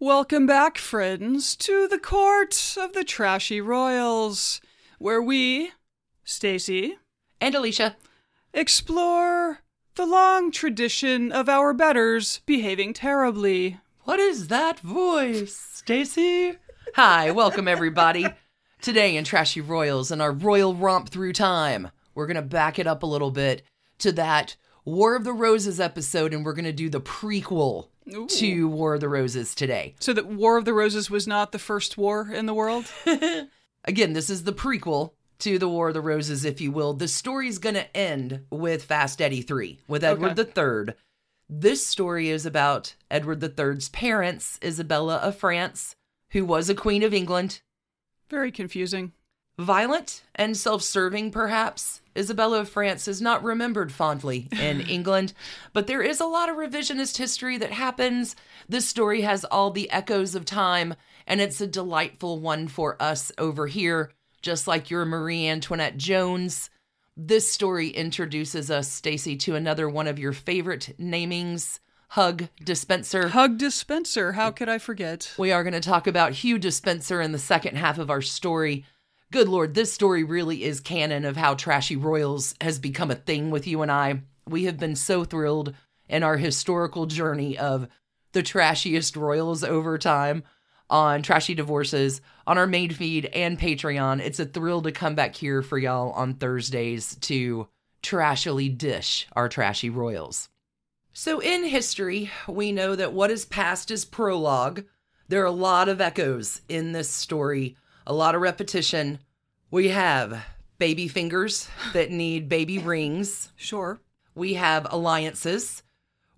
Welcome back, friends, to the court of the trashy royals, where we, Stacy, And Alicia. explore the long tradition of our betters behaving terribly. What is that voice, Stacy? Hi, welcome everybody. Today in Trashy Royals and our royal romp through time, we're going to back it up a little bit to that War of the Roses episode and we're going to do the prequel Ooh. to War of the Roses today. So that War of the Roses was not the first war in the world? Again, this is the prequel to the War of the Roses, if you will. The story's going to end with Fast Eddie 3, with Edward III. This story is about Edward III's parents, Isabella of France, who was a Queen of England. Very confusing. Violent and self serving, perhaps. Isabella of France is not remembered fondly in England, but there is a lot of revisionist history that happens. This story has all the echoes of time, and it's a delightful one for us over here, just like your Marie Antoinette Jones. This story introduces us, Stacy, to another one of your favorite namings, Hug Dispenser. Hug Dispenser, how could I forget? We are going to talk about Hugh Despenser in the second half of our story. Good Lord, this story really is canon of how Trashy Royals has become a thing with you and I. We have been so thrilled in our historical journey of the trashiest royals over time on Trashy Divorces, on our main feed and Patreon. It's a thrill to come back here for y'all on Thursdays to trashily dish our trashy royals. So, in history, we know that what is past is prologue. There are a lot of echoes in this story, a lot of repetition. We have baby fingers that need baby rings. Sure. We have alliances.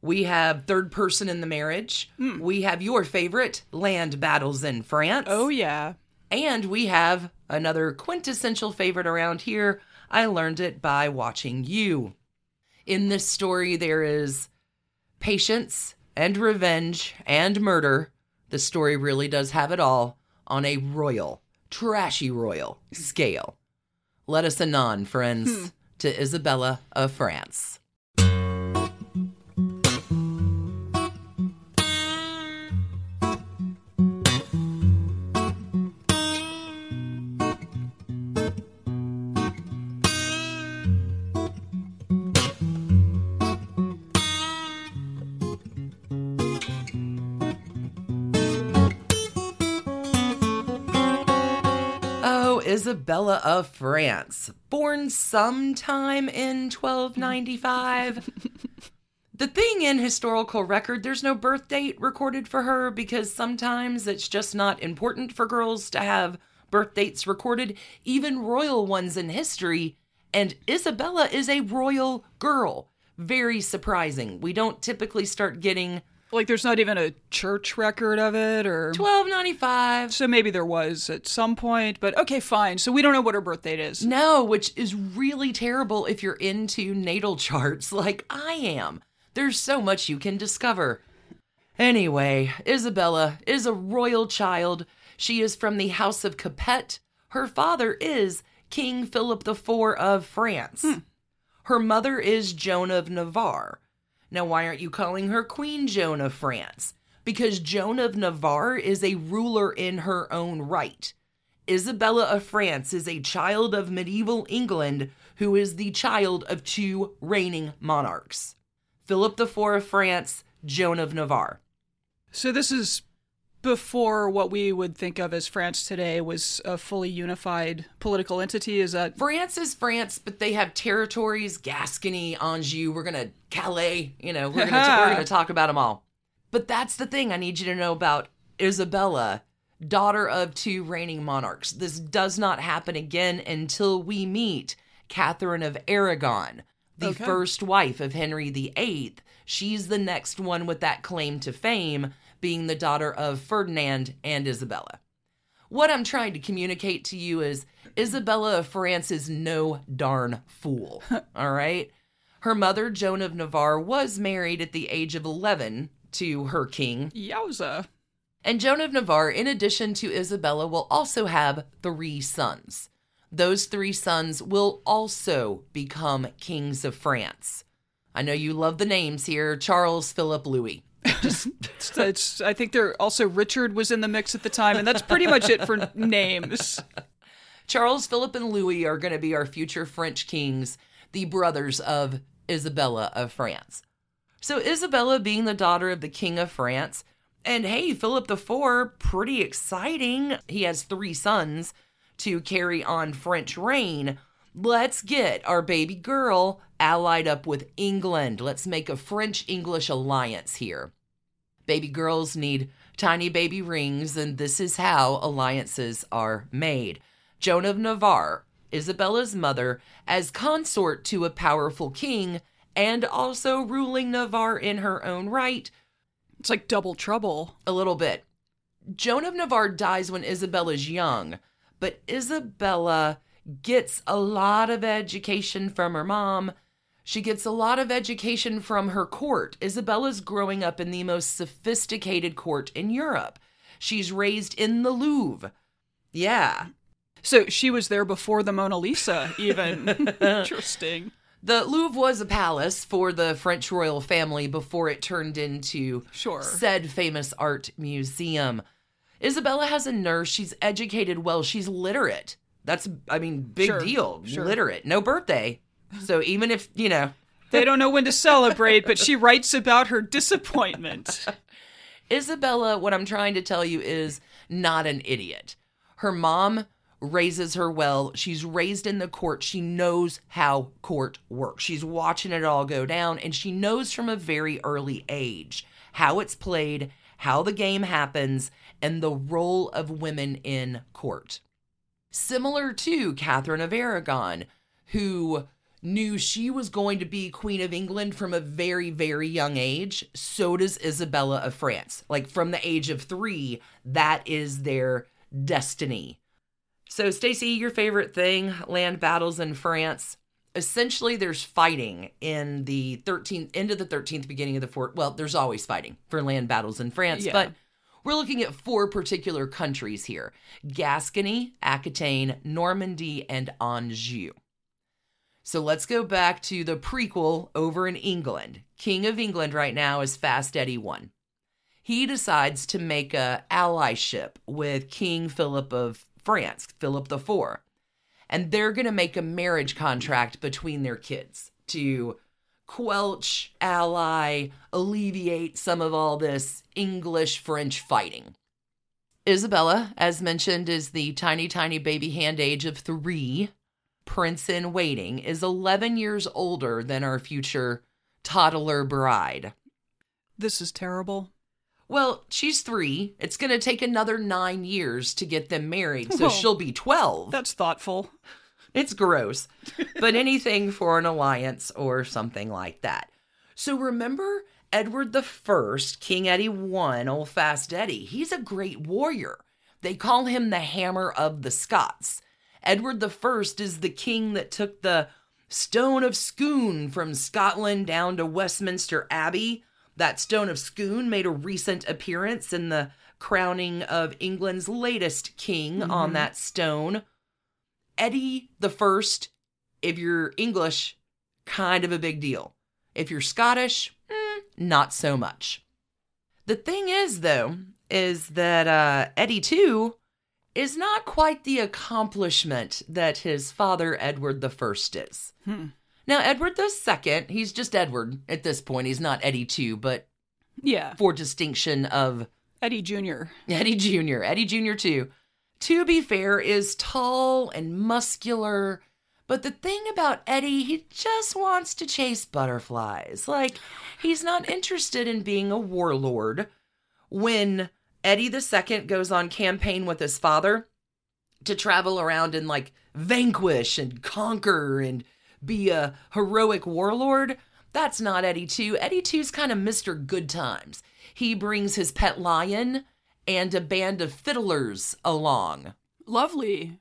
We have third person in the marriage. Hmm. We have your favorite land battles in France. Oh, yeah. And we have another quintessential favorite around here. I learned it by watching you. In this story, there is patience and revenge and murder. The story really does have it all on a royal, trashy royal scale. Let us anon, friends, hmm. to Isabella of France. Isabella of France, born sometime in 1295. the thing in historical record, there's no birth date recorded for her because sometimes it's just not important for girls to have birth dates recorded, even royal ones in history. And Isabella is a royal girl. Very surprising. We don't typically start getting Like, there's not even a church record of it, or. 1295. So maybe there was at some point, but okay, fine. So we don't know what her birth date is. No, which is really terrible if you're into natal charts like I am. There's so much you can discover. Anyway, Isabella is a royal child. She is from the House of Capet. Her father is King Philip IV of France. Hmm. Her mother is Joan of Navarre. Now, why aren't you calling her Queen Joan of France? Because Joan of Navarre is a ruler in her own right. Isabella of France is a child of medieval England who is the child of two reigning monarchs Philip IV of France, Joan of Navarre. So this is before what we would think of as France today was a fully unified political entity. Is that France is France, but they have territories Gascony, Anjou, we're going to Calais, you know, we're going to we're going to talk about them all. But that's the thing I need you to know about Isabella, daughter of two reigning monarchs. This does not happen again until we meet Catherine of Aragon, the Okay. first wife of Henry VIII. She's the next one with that claim to fame, being the daughter of Ferdinand and Isabella. What I'm trying to communicate to you is Isabella of France is no darn fool. all right? Her mother, Joan of Navarre, was married at the age of 11 to her king. Yowza. And Joan of Navarre, in addition to Isabella, will also have three sons. Those three sons will also become kings of France. I know you love the names here Charles, Philip, Louis. Just It's, I think there also Richard was in the mix at the time, and that's pretty much it for names. Charles, Philip, and Louis are going to be our future French kings, the brothers of Isabella of France. So, Isabella being the daughter of the King of France, and hey, Philip IV, pretty exciting. He has three sons to carry on French reign. Let's get our baby girl allied up with England. Let's make a French English alliance here. Baby girls need tiny baby rings, and this is how alliances are made. Joan of Navarre, Isabella's mother, as consort to a powerful king and also ruling Navarre in her own right, It's like double trouble. a little bit. Joan of Navarre dies when Isabella's young, but Isabella gets a lot of education from her mom. She gets a lot of education from her court. Isabella's growing up in the most sophisticated court in Europe. She's raised in the Louvre. Yeah. So she was there before the Mona Lisa, even. Interesting. The Louvre was a palace for the French royal family before it turned into Sure. said famous art museum. Isabella has a nurse. She's educated well. She's literate. That's, I mean, big Sure, deal. sure. Literate. No birthday. So even if, you know, They don't know when to celebrate, but she writes about her disappointment. Isabella, what I'm trying to tell you is not an idiot. Her mom raises her well. She's raised in the court. She knows how court works. She's watching it all go down, and she knows from a very early age how it's played, how the game happens, and the role of women in court. Similar to Catherine of Aragon, who knew she was going to be Queen of England from a very, very young age. So does Isabella of France. Like from the age of three, that is their destiny. So, Stacey, your favorite thing land battles in France. Essentially, there's fighting in the 13th, end of the 13th, beginning of the 4th. Well, there's always fighting for land battles in France, Yeah. but we're looking at four particular countries here Gascony, Aquitaine, Normandy, and Anjou. So let's go back to the prequel over in England. King of England right now is Fast Eddie 1. He decides to make a allyship with King Philip of France, Philip IV. And they're going to make a marriage contract between their kids to quelch, ally, alleviate some of all this English French fighting. Isabella, as mentioned, is the tiny, tiny baby hand age of three. Prince in waiting is 11 years older than our future toddler bride. This is terrible. Well, she's three. It's going to take another nine years to get them married, so Well, she'll be 12. That's thoughtful. It's gross, but anything for an alliance or something like that. So remember Edward the First, King Eddie One, Old Fast Eddie. He's a great warrior. They call him the Hammer of the Scots. Edward the First is the king that took the Stone of Scone from Scotland down to Westminster Abbey. That Stone of Scone made a recent appearance in the crowning of England's latest king on mm-hmm. that stone. Eddie the First, if you're English, kind of a big deal. If you're Scottish, mm, not so much. The thing is, though, is that uh, Eddie too is not quite the accomplishment that his father Edward the First is. Hmm. Now, Edward the Second, he's just Edward at this point. He's not Eddie too, but Yeah. for distinction of Eddie Jr. Eddie Jr., Eddie Jr. too. To be fair, is tall and muscular, but the thing about Eddie, he just wants to chase butterflies. Like, he's not interested in being a warlord. When Eddie II goes on campaign with his father to travel around and like vanquish and conquer and be a heroic warlord, that's not Eddie II. Eddie II's kind of Mr. Good Times. He brings his pet lion and a band of fiddlers along. Lovely.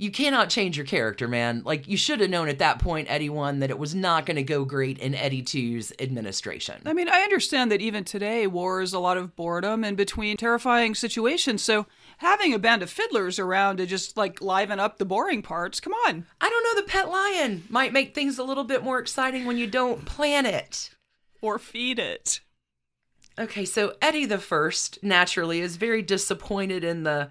You cannot change your character, man. Like, you should have known at that point, Eddie 1, that it was not going to go great in Eddie 2's administration. I mean, I understand that even today, war is a lot of boredom and between terrifying situations. So having a band of fiddlers around to just like liven up the boring parts, come on. I don't know, the pet lion might make things a little bit more exciting when you don't plan it. Or feed it. Okay, so Eddie the First naturally is very disappointed in the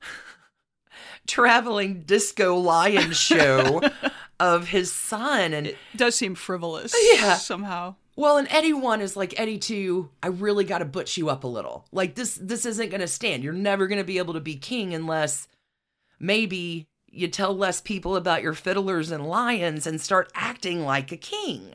traveling disco lion show of his son and It does seem frivolous. Yeah. Somehow. well and Eddie 1 is like Eddie 2 I really got to butch you up a little. Like this this isn't going to stand. You're never going to be able to be king unless maybe you tell less people about your fiddlers and lions and start acting like a king.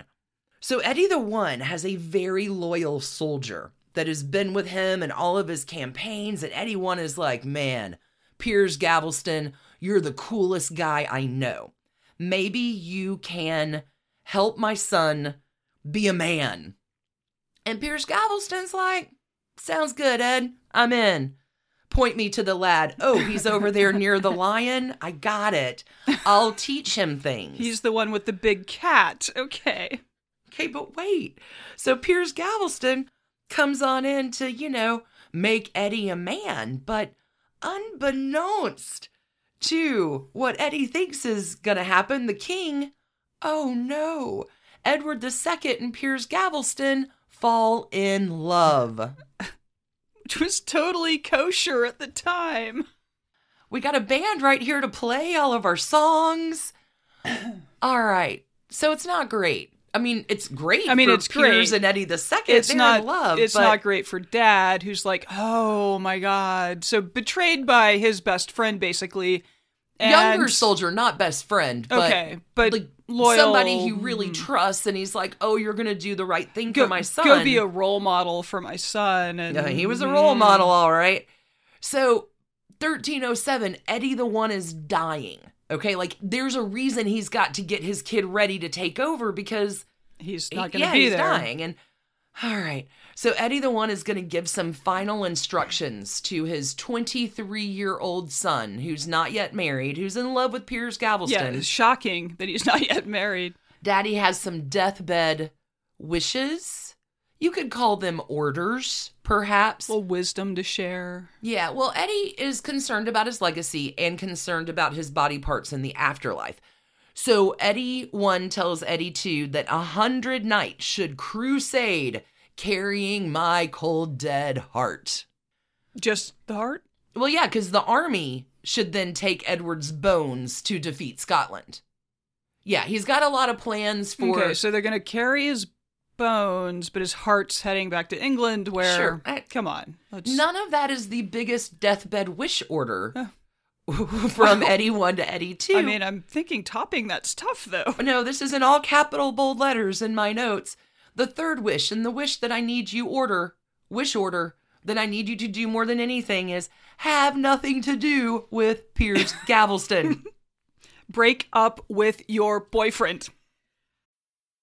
So Eddie the One has a very loyal soldier that has been with him in all of his campaigns. And Eddie One is like, man, Piers Gaveston, you're the coolest guy I know. Maybe you can help my son be a man. And Piers Gaveston's like, sounds good, Ed. I'm in. Point me to the lad. Oh, he's over there near the lion. I got it. I'll teach him things. He's the one with the big cat. Okay. Okay, but wait. So Piers Gaveston comes on in to, you know, make Eddie a man, but unbeknownst to what Eddie thinks is going to happen, the king, oh no, Edward II and Piers Gaveston fall in love. Which was totally kosher at the time. We got a band right here to play all of our songs. all right. So it's not great. I mean, it's great. I mean, for it's Piers great. and Eddie the Second. It's They're not in love. It's but not great for dad, who's like, oh my god, so betrayed by his best friend, basically. And, younger soldier, not best friend. But Okay, but like loyal. somebody he really mm, trusts, and he's like, "Oh, you're gonna do the right thing go, for my son." Go be a role model for my son. And Yeah, he was a role Mm. model, all right. So, 1307, Eddie the One is dying. Okay, like there's a reason he's got to get his kid ready to take over because He's not going to yeah, be he's there. dying. And all right, so Eddie the One is going to give some final instructions to his 23 year old son, who's not yet married, who's in love with Piers Yeah, it's shocking that he's not yet married. Daddy has some deathbed wishes. You could call them orders, perhaps. little wisdom to share. yeah, well, Eddie is concerned about his legacy and concerned about his body parts in the afterlife. So Eddie 1 tells Eddie 2 that a hundred knights should crusade carrying my cold dead heart. Just the heart? Well, yeah, because the army should then take Edward's bones to defeat Scotland. Yeah, he's got a lot of plans for. okay, so they're going to carry his bones, but his heart's heading back to England where. Sure, I- come on. Let's, None of that is the biggest deathbed wish order Huh. from Eddie 1 to Eddie 2. I mean, I'm thinking topping that's tough, though. no, this is in all capital bold letters in my notes. The third wish and the wish that I need you order, wish order, that I need you to do more than anything is have nothing to do with Piers Gaveston. Break up with your boyfriend.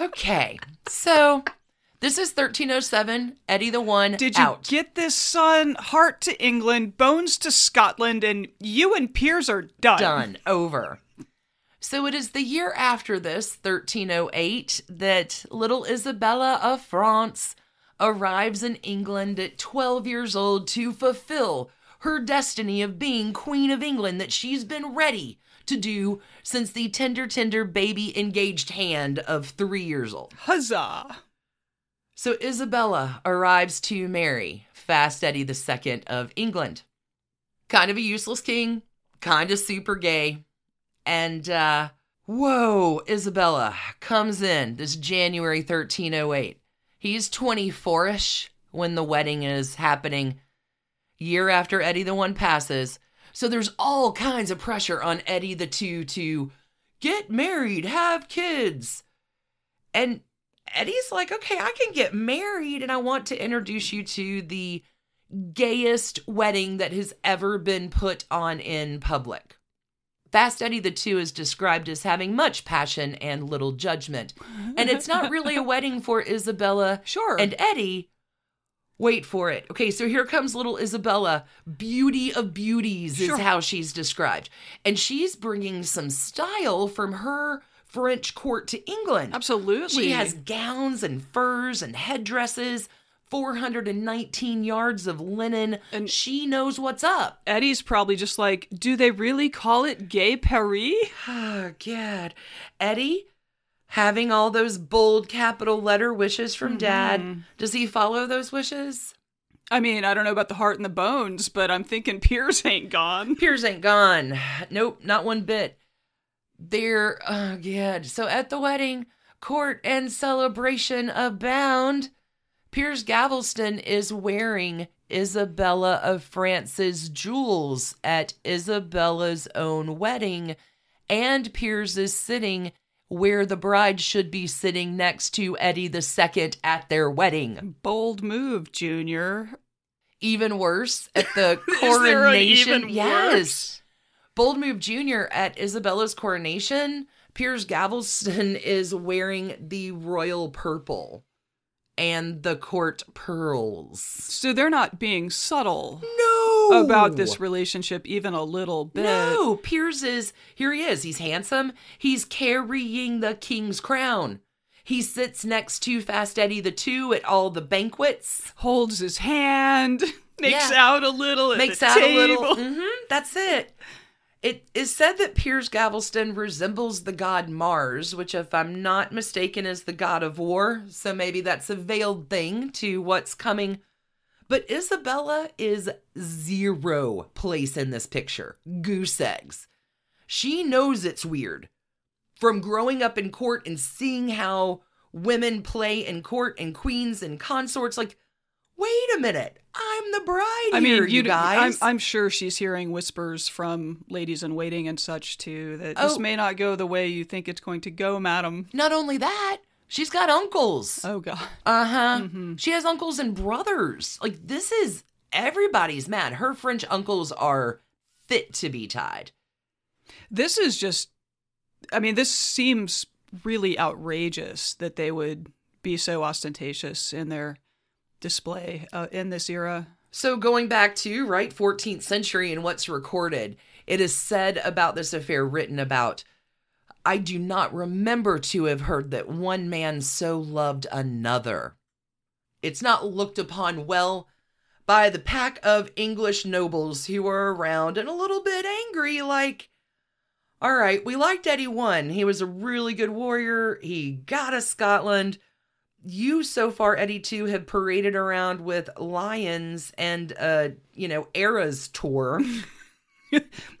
Okay, so this is 1307, Eddie the One Did you out. get this, son? Heart to England, bones to Scotland, and you and Piers are done. done over so it is the year after this 1308 that little isabella of france arrives in england at 12 years old to fulfill her destiny of being queen of england that she's been ready to do since the tender tender baby engaged hand of three years old Huzzah. so Isabella arrives to marry Fast Eddie II of England. Kind of a useless king, kind of super gay. And, uh, whoa, Isabella comes in this January 1308. He's 24 ish when the wedding is happening, year after Eddie the One passes. So there's all kinds of pressure on Eddie the Two to get married, have kids. And Eddie's like, okay, I can get married, and I want to introduce you to the gayest wedding that has ever been put on in public. Fast Eddie the Two is described as having much passion and little judgment. And it's not really a wedding for Isabella Sure. and Eddie, Wait for it. Okay, so here comes little Isabella. Beauty of beauties Sure. is how she's described. And she's bringing some style from her French court to England. Absolutely. She has gowns and furs and headdresses, 419 yards of linen, and she knows what's up. Eddie's probably just like, do they really call it gay Paris? Oh, God. Eddie, having all those bold capital letter wishes from dad, mm-hmm. does he follow those wishes? I mean, I don't know about the heart and the bones, but I'm thinking Piers ain't gone. Piers ain't gone. Nope, not one bit. They're, oh, God. So at the wedding, court and celebration abound. Piers Gaveston is wearing Isabella of France's jewels at Isabella's own wedding, and Piers is sitting where the bride should be sitting next to Eddie II at their wedding. Bold move, Junior. Even worse, at the Is there an coronation. yes. worse? Bold Move Jr. at Isabella's coronation, Piers Gaveston is wearing the royal purple and the court pearls. So they're not being subtle No! about this relationship even a little bit. No, Piers is here he is. He's handsome. He's carrying the king's crown. He sits next to Fast Eddie the Two at all the banquets. Holds his hand, makes Yeah. out a little, at makes the out table. a little. hmm that's it. It is said that Piers Gaveston resembles the god Mars, which, if I'm not mistaken, is the god of war. So maybe that's a veiled thing to what's coming. But Isabella is zero place in this picture. Goose eggs. She knows it's weird. From growing up in court and seeing how women play in court and queens and consorts, like, wait a minute, I'm the bride I mean, here, you guys. I'm, I'm sure she's hearing whispers from ladies in waiting and such too that Oh. this may not go the way you think it's going to go, madam. Not only that, she's got uncles. Oh God. Uh huh. She has uncles and brothers. Like, this is everybody's mad. Her French uncles are fit to be tied. This is just. I mean, this seems really outrageous that they would be so ostentatious in their display uh, in this era. So, going back to, right, 14th century and what's recorded, it is said about this affair, written about. I do not remember to have heard that one man so loved another. It's not looked upon well by the pack of English nobles who were around and a little bit angry, like, all right, we liked Eddie one. He was a really good warrior. He got us Scotland. You so far, Eddie two, have paraded around with lions and uh, you know, eras tour.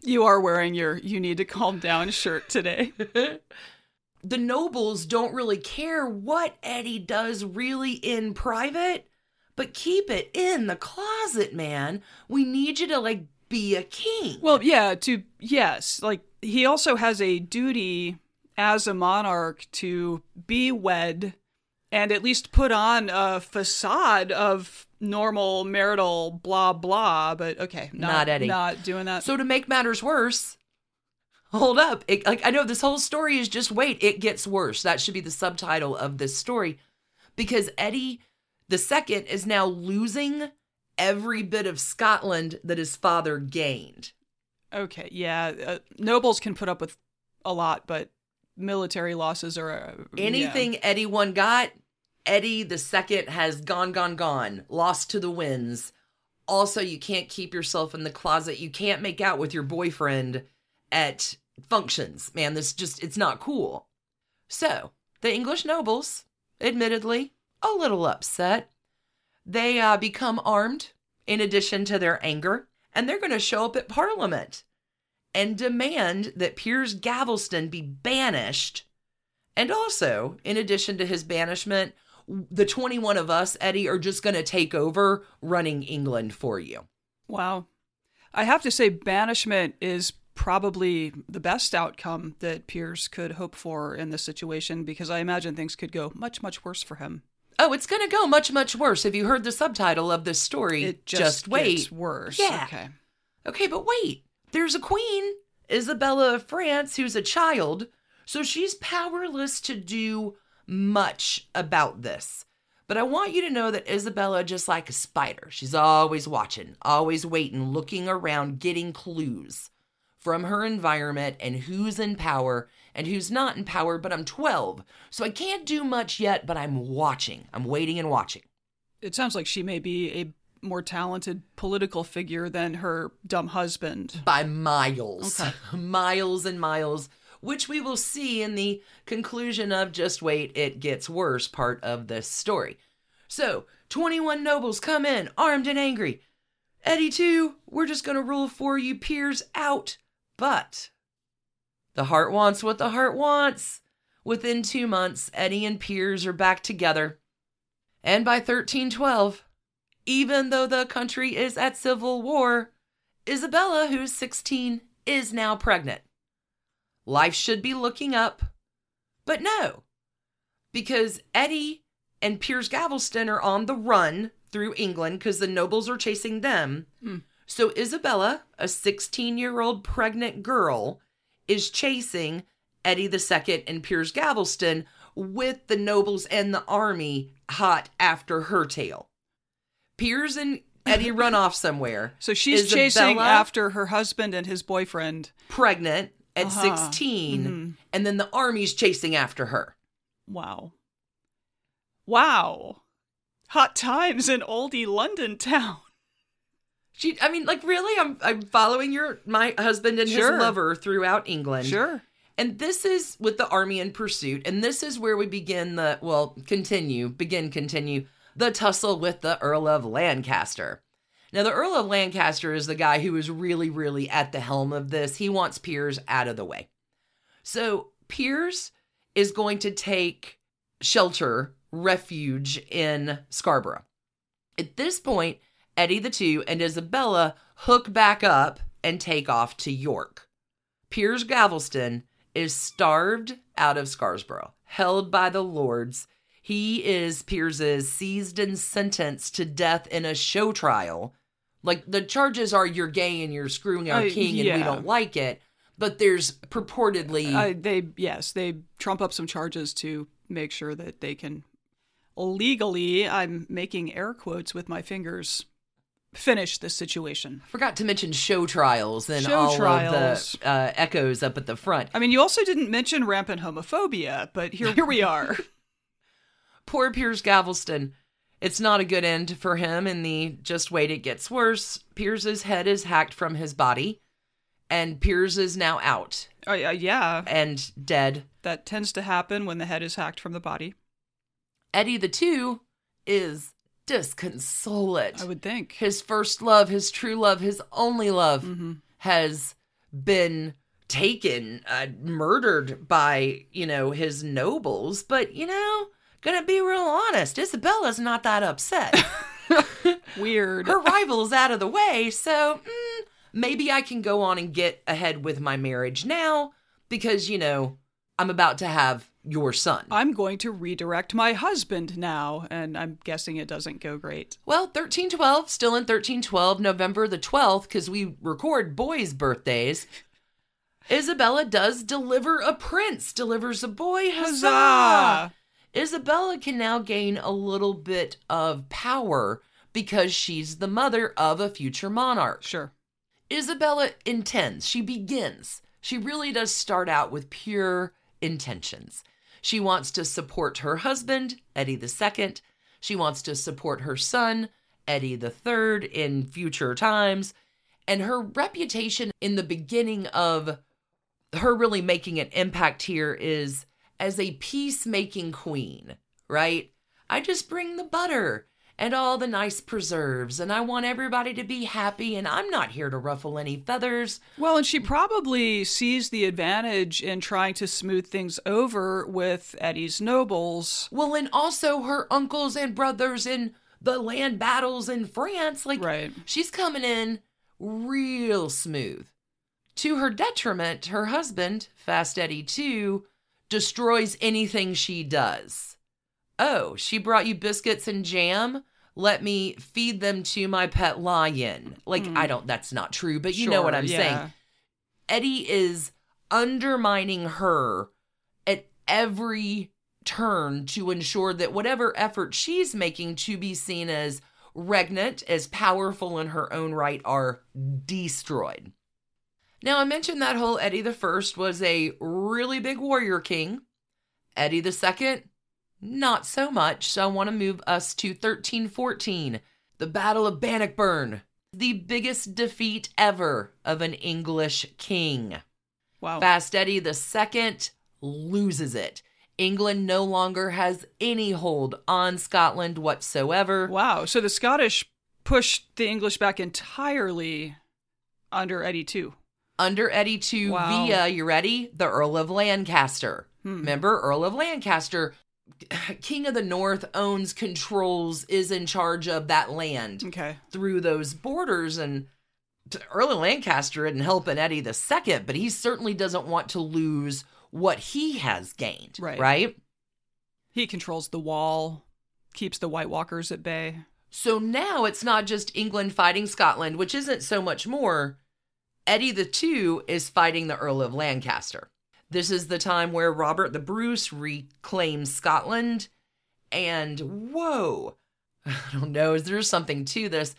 You are wearing your "You need to calm down" shirt today. the nobles don't really care what Eddie does really in private, but keep it in the closet, man. We need you to like be a king. Well, yeah, to yes, like he also has a duty as a monarch to be wed and at least put on a facade of normal marital blah blah, but okay, not, Not Eddie. Not doing that. So to make matters worse, hold up. It, like I know this whole story is just wait, it gets worse. That should be the subtitle of this story because Eddie the second is now losing every bit of Scotland that his father gained. okay, yeah, uh, nobles can put up with a lot, but military losses are uh, yeah. Anything Eddie one got, Eddie the second has gone, gone, gone, lost to the winds. Also, you can't keep yourself in the closet. You can't make out with your boyfriend at functions. Man, this just, it's not cool. So, the English nobles, admittedly, a little upset. They uh, become armed in addition to their anger, and they're going to show up at Parliament and demand that Piers Gaveston be banished. And also, in addition to his banishment, the 21 of us, Eddie, are just going to take over running England for you. Wow. I have to say, banishment is probably the best outcome that Piers could hope for in this situation because I imagine things could go much, much worse for him. Oh, it's going to go much, much worse. Have you heard the subtitle of this story? It just, wait. gets worse. Yeah. Okay. Okay, but wait. There's a queen, Isabella of France, who's a child, so she's powerless to do much about this. But I want you to know that Isabella, just like a spider, she's always watching, always waiting, looking around, getting clues from her environment and who's in power and who's not in power. But I'm 12, so I can't do much yet, but I'm watching. I'm waiting and watching. It sounds like she may be a more talented political figure than her dumb husband. By miles. Okay. miles and miles, which we will see in the conclusion of Just Wait, It Gets Worse part of this story. So, 21 nobles come in, armed and angry. Eddie, too, we're just going to rule for you, peers out. But the heart wants what the heart wants. Within two months, Eddie and Piers are back together. And by 1312, even though the country is at civil war, Isabella, who's 16, is now pregnant. Life should be looking up, but no, because Eddie and Piers Gaveston are on the run through England because the nobles are chasing them. Hmm. So Isabella, a 16 year old pregnant girl, is chasing Eddie II and Piers Gaveston with the nobles and the army hot after her tail. Piers and Eddie run off somewhere. So she's chasing after her husband and his boyfriend. pregnant at Uh-huh. 16 Mhm. and then the army's chasing after her Wow. Wow. Hot times in oldie London town. she i mean like really i'm i'm following your my husband and Sure. his lover throughout england Sure. and this is with the army in pursuit and this is where we begin the well continue begin continue the tussle with the earl of lancaster now the earl of lancaster is the guy who is really really at the helm of this he wants piers out of the way so piers is going to take shelter refuge in scarborough at this point eddie the two and isabella hook back up and take off to york Piers Gaveston is starved out of Scarborough, held by the lords. He is Piers's seized and sentenced to death in a show trial. Like the charges are you're gay and you're screwing our Uh, king and we don't like it, but there's purportedly Uh, they yes, they trump up some charges to make sure that they can legally, I'm making air quotes with my fingers, finish this situation. forgot to mention show trials and Show all trials. of the uh, echoes up at the front. I mean, you also didn't mention rampant homophobia, but here, here we are. Poor Piers Gaveston. It's not a good end for him in the just wait it gets worse. Piers's head is hacked from his body, and Piers is now out Uh, yeah, and dead. that tends to happen when the head is hacked from the body. Eddie the two is disconsolate. I would think. His first love, his true love, his only love Mhm. has been taken, uh, murdered by, you know, his nobles. But, you know, gonna be real honest, Isabella's not that upset. Weird. her rival's out of the way, so mm, maybe I can go on and get ahead with my marriage now because, you know, I'm about to have your son. I'm going to redirect my husband now, and I'm guessing it doesn't go great. Well, 1312, still in 1312, November the 12th, because we record boys' birthdays. Isabella does deliver a prince, delivers a boy. Huzzah! Huzzah! Isabella can now gain a little bit of power because she's the mother of a future monarch. Sure. Isabella intends, she begins. She really does start out with pure intentions. She wants to support her husband, Eddie II. She wants to support her son, Eddie III, in future times. And her reputation in the beginning of her really making an impact here is as a peacemaking queen, right? I just bring the butter and all the nice preserves, and I want everybody to be happy, and I'm not here to ruffle any feathers. Well, and she probably sees the advantage in trying to smooth things over with Eddie's nobles. Well, and also her uncles and brothers in the land battles in France. Like, Right. she's coming in real smooth. To her detriment, her husband, Fast Eddie too, destroys anything she does. Oh, she brought you biscuits and jam? Let me feed them to my pet lion. Like, I mm. don't, that's not true, but you know what I'm yeah. saying. Eddie is undermining her at every turn to ensure that whatever effort she's making to be seen as regnant, as powerful in her own right, are destroyed. Now, I mentioned that whole Eddie the First was a really big warrior king. Eddie the Second, not so much. So I want to move us to 1314, the Battle of Bannockburn, the biggest defeat ever of an English king. Wow. Fast Eddie the Second loses it. England no longer has any hold on Scotland whatsoever. Wow. So the Scottish pushed the English back entirely under Eddie too. Under Eddie II Wow. via, you ready? The Earl of Lancaster. Hmm. Remember, Earl of Lancaster, King of the North, owns, controls, is in charge of that land Okay. through those borders. And Earl of Lancaster isn't helping Eddie the Second, but he certainly doesn't want to lose what he has gained. Right. Right? He controls the wall, keeps the White Walkers at bay. So now it's not just England fighting Scotland, which isn't so much more. Eddie the Two is fighting the Earl of Lancaster. This is the time where Robert the Bruce reclaims Scotland. And whoa, I don't know, is there something to this?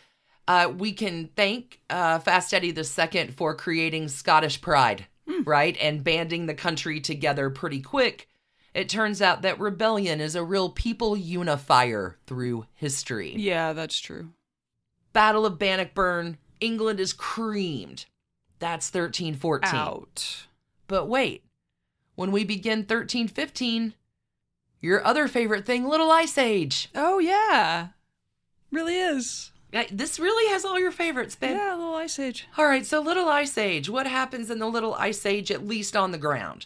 Uh, we can thank uh, Fast Eddie II for creating Scottish pride, right? And banding the country together pretty quick. It turns out that rebellion is a real people unifier through history. Yeah, that's true. Battle of Bannockburn, England is creamed. That's 1314. Out. But wait, when we begin 1315, your other favorite thing, Little Ice Age. Oh yeah. Really is. Uh, This really has all your favorites, babe. Yeah, little ice age. All right, so Little Ice Age. What happens in the Little Ice Age, at least on the ground?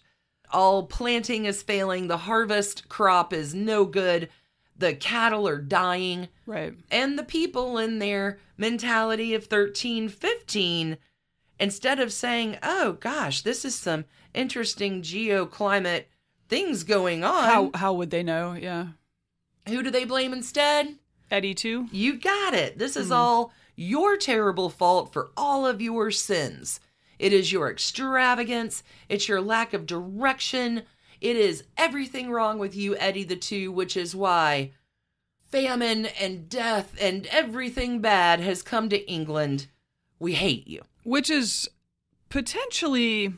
All planting is failing, the harvest crop is no good, the cattle are dying. Right. and the people in their mentality of 1315 instead of saying oh gosh this is some interesting geoclimate things going on How how would they know? Yeah. who do they blame instead Eddie too. you got it this is hmm. all your terrible fault for all of your sins it is your extravagance it's your lack of direction it is everything wrong with you eddie the two which is why famine and death and everything bad has come to England. We hate you. Which is potentially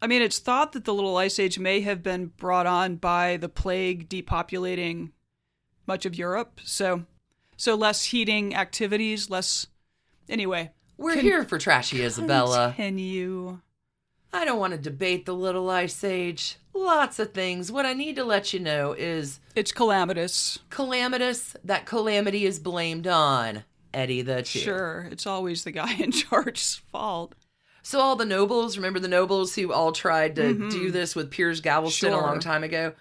I mean, it's thought that the little ice age may have been brought on by the plague depopulating much of Europe. So so less heating activities, less anyway. We're Con- here for trashy Isabella. Continue. I don't want to debate the little ice age. Lots of things. What I need to let you know is It's calamitous. calamitous. That calamity is blamed on Eddie the Two. Sure, it's always the guy in charge's fault. So all the nobles, remember the nobles who all tried to mm-hmm. do this with Piers Gaveston a long time ago?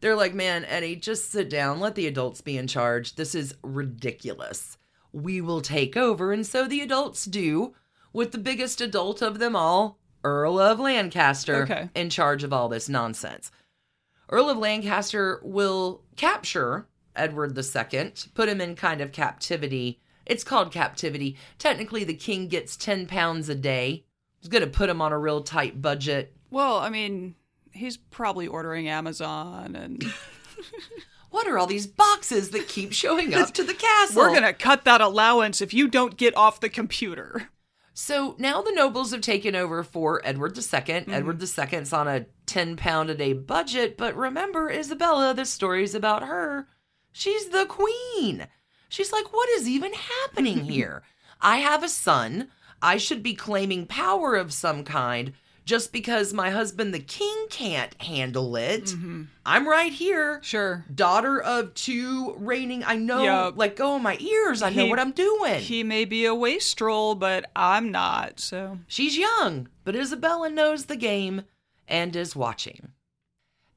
They're like, man, Eddie, just sit down. Let the adults be in charge. This is ridiculous. We will take over. And so the adults do, with the biggest adult of them all, Earl of Lancaster, Okay. in charge of all this nonsense. Earl of Lancaster will capture Edward II, put him in kind of captivity. It's called captivity. Technically, the king gets 10 pounds a day. He's going to put him on a real tight budget. Well, I mean, he's probably ordering Amazon and What are all these boxes that keep showing up to the castle? we're going to cut that allowance if you don't get off the computer. So now the nobles have taken over for Edward II. Mm-hmm. Edward II's on a 10 pound a day budget, but remember, Isabella, this story's about her. She's the queen. She's like, what is even happening here? I have a son. I should be claiming power of some kind just because my husband, the king, can't handle it. Mm-hmm. I'm right here. Sure. Daughter of two reigning, I know, Yup. like, go in my ears. I know what I'm doing. He may be a wastrel, but I'm not, so. She's young, but Isabella knows the game and is watching.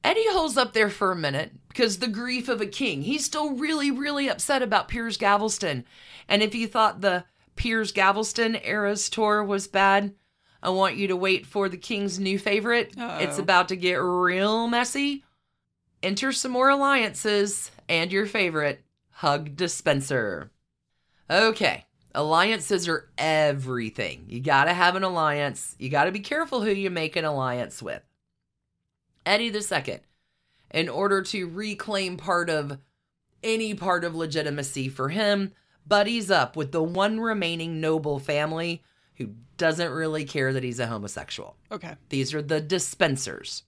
Eddie holds up there for a minute because the grief of a king. He's still really, really upset about Piers Gaveston. And if you thought the Piers Gaveston era's tour was bad, I want you to wait for the king's new favorite. Uh-oh. It's about to get real messy. Enter some more alliances and your favorite, Hug Dispenser. Okay, alliances are everything. You gotta have an alliance. You gotta be careful who you make an alliance with. Eddie II. in order to reclaim part of any part of legitimacy for him, buddies up with the one remaining noble family who doesn't really care that he's a homosexual. Okay. These are the dispensers.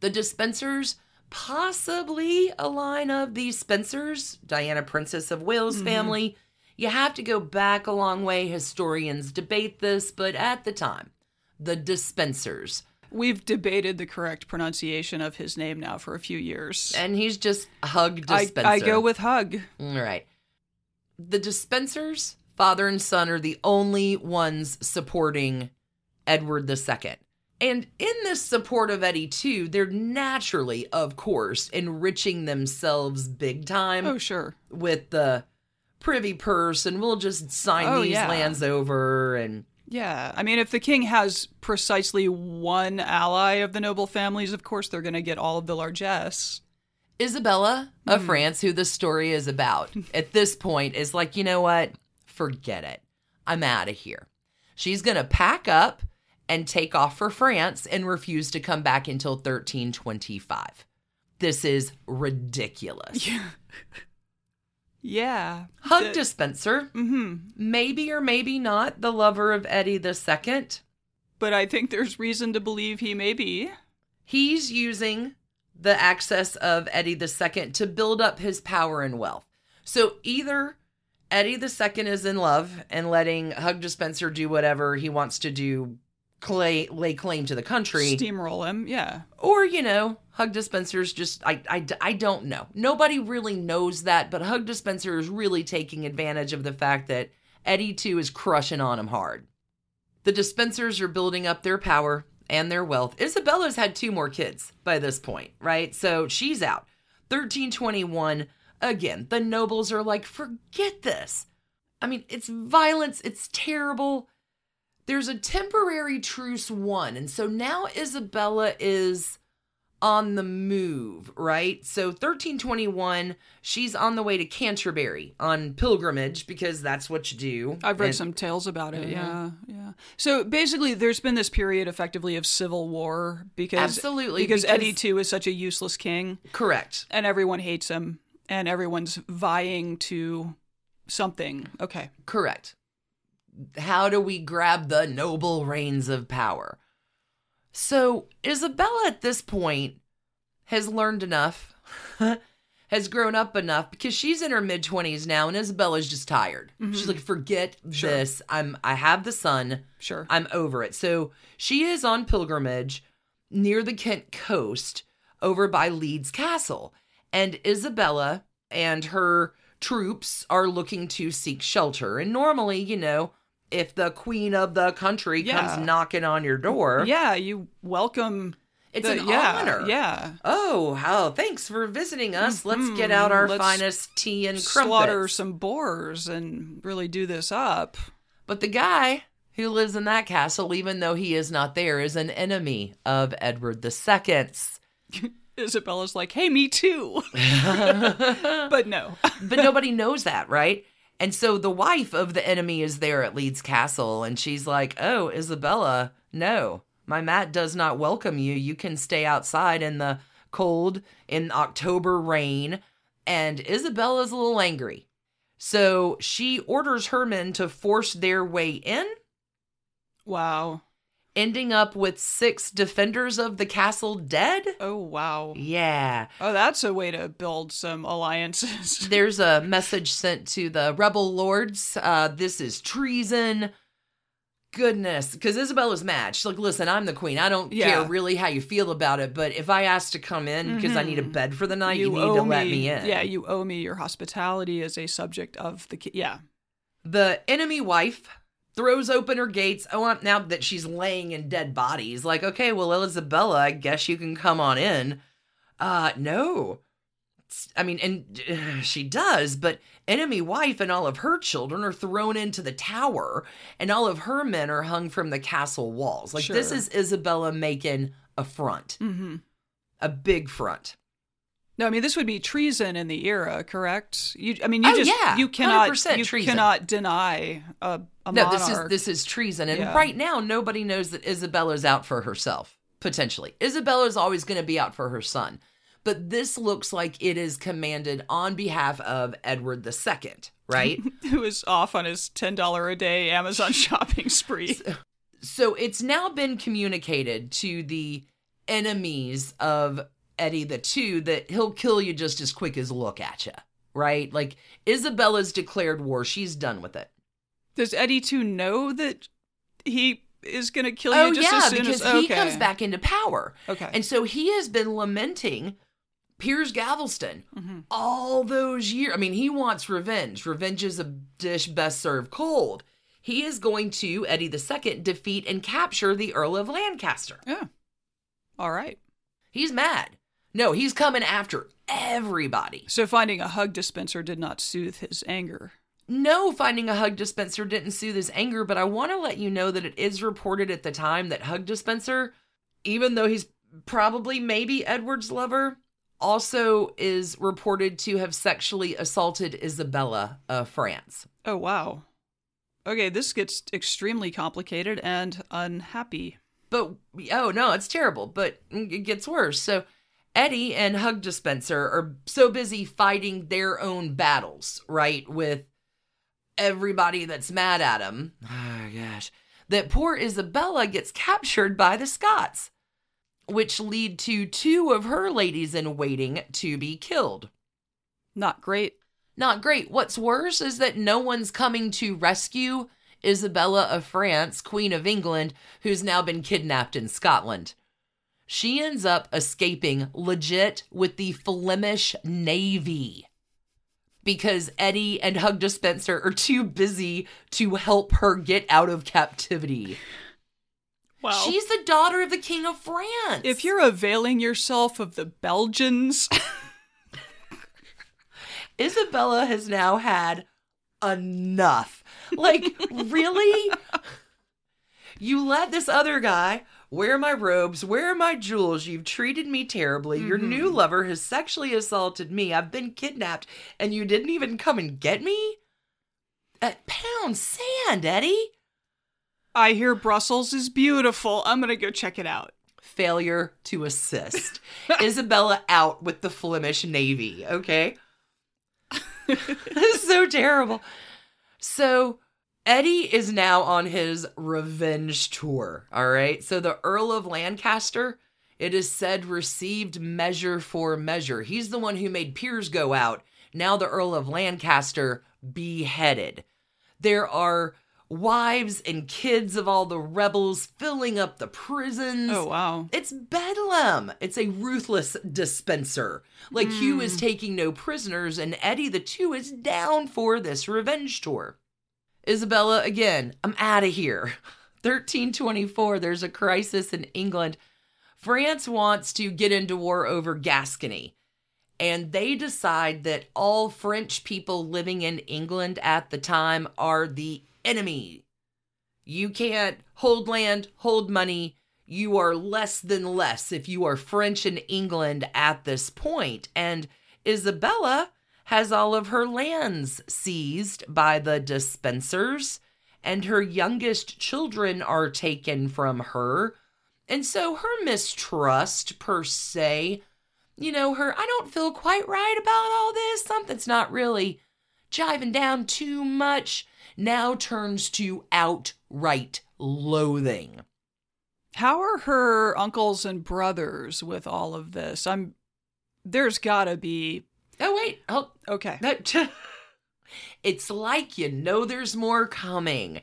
The dispensers, possibly a line of the Spencers, Diana, Princess of Wales mm-hmm. family. You have to go back a long way. Historians debate this, but at the time, the dispensers. We've debated the correct pronunciation of his name now for a few years. And he's just Hug I, Despenser. I go with Hug. All right. The Despensers, father and son, are the only ones supporting Edward II. And in this support of Eddie too, they're naturally, of course, enriching themselves big time Oh, sure. with the privy purse and we'll just sign Oh, these yeah. lands over and Yeah. I mean, if the king has precisely one ally of the noble families, of course they're going to get all of the largesse. Isabella of Hmm. France, who the story is about, at this point is like, you know what? Forget it. I'm out of here. She's going to pack up and take off for France and refuse to come back until 1325. This is ridiculous. Yeah. Hug The- Despenser, hmm maybe or maybe not the lover of Eddie the second. But I think there's reason to believe he may be. He's using the access of Eddie the second to build up his power and wealth. So either Eddie the second is in love and letting Hug Despenser do whatever he wants to do, clay, lay claim to the country, Steamroll him. Yeah. or, you know, Hug Despenser's just, I, I, I don't know. Nobody really knows that, but Hug Despenser is really taking advantage of the fact that Eddie too is crushing on him hard. The Despensers are building up their power and their wealth. Isabella's had two more kids by this point, right? So she's out. 1321, again, the nobles are like, forget this. I mean, it's violence, it's terrible. There's a temporary truce won. And so now Isabella is on the move, right? So 1321, she's on the way to Canterbury on pilgrimage because that's what you do. I've read And- some tales about Mm-hmm. it. Yeah, yeah. So basically, there's been this period, effectively, of civil war because Absolutely, because, because- Eddie too is such a useless king, Correct. and everyone hates him, and everyone's vying to something. Okay, Correct. How do we grab the noble reins of power? So, Isabella at this point has learned enough, has grown up enough because she's in her mid 20s now and Isabella's just tired. She's mm-hmm. like, forget Sure. this. I'm I have the son. sure. I'm over it. So, she is on pilgrimage near the Kent coast over by Leeds Castle. And Isabella and her troops are looking to seek shelter. And normally, you know, if the queen of the country Yeah. comes knocking on your door, yeah, you welcome. it's the- an yeah, honor. Yeah, Oh, how thanks for visiting us. Let's mm-hmm. get out our Let's finest tea and slaughter crumpets. some boars and really do this up. But the guy who lives in that castle, even though he is not there, is an enemy of Edward II's. Isabella's like, "Hey, me too," but no. but nobody knows that, right? And so the wife of the enemy is there at Leeds Castle, and she's like, Oh, Isabella, no, my Matt does not welcome you. You can stay outside in the cold, in October rain. And Isabella's a little angry. So she orders her men to force their way in, Wow. Ending up with six defenders of the castle dead. Oh wow. Yeah. Oh, that's a way to build some alliances. There's a message sent to the rebel lords. Uh, this is treason. Goodness, because Isabella's mad. She's like, "Listen, I'm the queen. I don't Yeah. care really how you feel about it, but if I ask to come in because I need a bed for the night, you, need to owe let me in." Yeah, you owe me your hospitality as a subject of the. ki- Yeah. The enemy wife throws open her gates. Oh, now that she's laying in dead bodies, like, okay, well, Isabella, I guess you can come on in. Uh, no. It's- I mean, and uh, she does, but enemy wife and all of her children are thrown into the tower, and all of her men are hung from the castle walls. Like, this is Isabella making a front, Mm-hmm. a big front. No, I mean this would be treason in the era, correct? You, I mean, you Oh, just yeah, you cannot you treason. cannot deny a no, this is this is treason, and Yeah. right now nobody knows that Isabella's out for herself. Potentially, Isabella's always going to be out for her son, but this looks like it is commanded on behalf of Edward II, right? Who is off on his $10 a day Amazon shopping spree. so it's now been communicated to the enemies of Eddie the Two that he'll kill you just as quick as look at you, right? Like Isabella's declared war; she's done with it. Does Eddie 2 know that he is going to kill you Oh just yeah, as soon because as he comes back into power, Okay. and so he has been lamenting Piers Gaveston Mm-hmm. all those years. I mean, he wants revenge. Revenge is a dish best served cold. He is going to Eddie II defeat and capture the Earl of Lancaster. yeah. All right. He's mad. No, he's coming after everybody. So finding a hug Despenser did not soothe his anger. No, finding a hug Despenser didn't soothe his anger, but I want to let you know that it is reported at the time that hug Despenser, even though he's probably maybe Edward's lover, also is reported to have sexually assaulted Isabella of France. Oh, wow. Okay, this gets extremely complicated and unhappy. But oh no, it's terrible. But it gets worse. So Eddie and Hug Despenser are so busy fighting their own battles, right? With everybody that's mad at him. Oh gosh. That poor Isabella gets captured by the Scots, which lead to two of her ladies in waiting to be killed. Not great. Not great. What's worse is that no one's coming to rescue Isabella of France, Queen of England, who's now been kidnapped in Scotland. She ends up escaping legit with the Flemish Navy because Eddie and Hug Despenser are too busy to help her get out of captivity. Wow. She's the daughter of the King of France. if you're availing yourself of the Belgians, Isabella has now had enough. Like, really? You let this other guy wear my robes, Where are my jewels. You've treated me terribly. Your mm-hmm. new lover has sexually assaulted me. I've been kidnapped, and you didn't even come and get me? At pound sand, Eddie. I hear Brussels is beautiful. I'm going to go check it out. Failure to assist. Isabella out with the Flemish Navy, okay? this is so terrible. So Eddie is now on his revenge tour, all right? So the Earl of Lancaster, it is said, received measure for measure. He's the one who made Piers go out. Now the Earl of Lancaster beheaded. There are wives and kids of all the rebels filling up the prisons. Oh, wow. It's bedlam. It's a ruthless Despenser. Like Hugh is hmm. taking no prisoners, and Eddie the Two is down for this revenge tour. Isabella, again, I'm out of here. 1324, there's a crisis in England. France wants to get into war over Gascony, and they decide that all French people living in England at the time are the enemy. You can't hold land, hold money. You are less than less if you are French in England at this point. And Isabella has all of her lands seized by the Despensers, and her youngest children are taken from her. And so her mistrust, per se, you know, her, I don't feel quite right about all this, something's not really jiving down too much, now turns to outright loathing. How are her uncles and brothers with all of this? I'm. There's gotta be. Oh, wait, oh, Okay. That it's like you know there's more coming.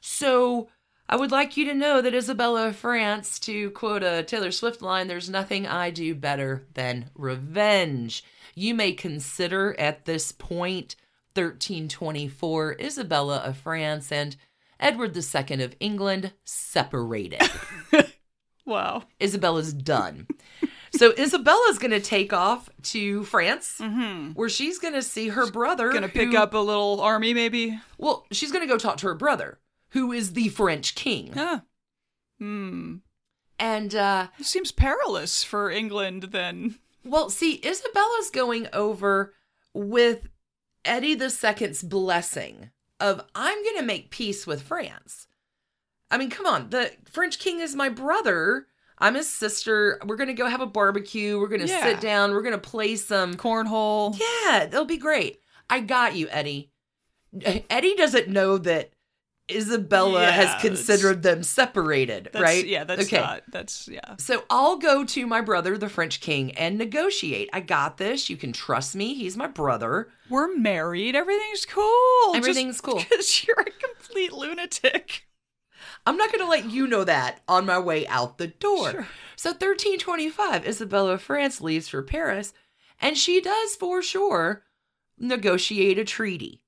So I would like you to know that Isabella of France, to quote a Taylor Swift line, there's nothing I do better than revenge. You may consider at this point 1324 Isabella of France and Edward II of England separated. Wow. Isabella's done. So Isabella's going to take off to France, Mm-hmm. where she's going to see her brother. Gonna pick up a little army, maybe? Well, she's going to go talk to her brother, who is the French king. Huh. Hmm. And uh, It seems perilous for England then. well, see, Isabella's going over with Eddie II's blessing of I'm going to make peace with France. I mean, come on, the French king is my brother. I'm his sister. We're gonna go have a barbecue. We're gonna Yeah. sit down. We're gonna play some. Cornhole. Yeah, it'll be great. I got you, Eddie. Eddie doesn't know that Isabella Yeah, has considered them separated, right? Yeah, that's okay. not. That's yeah. So I'll go to my brother, the French king, and negotiate. I got this. You can trust me. He's my brother. We're married. Everything's cool. Everything's cool. Because you're a complete lunatic. I'm not going to let you know that on my way out the door. Sure. So 1325, Isabella of France leaves for Paris, and she does for sure negotiate a treaty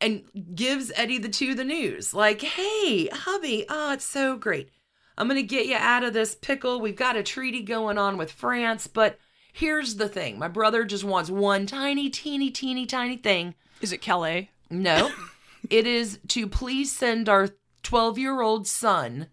and gives Eddie the two the news. Like, hey, hubby, oh, it's so great. I'm going to get you out of this pickle. We've got a treaty going on with France, but here's the thing. My brother just wants one tiny, teeny, teeny, tiny thing. Is it Calais? No, it is to please send our 12 year old son,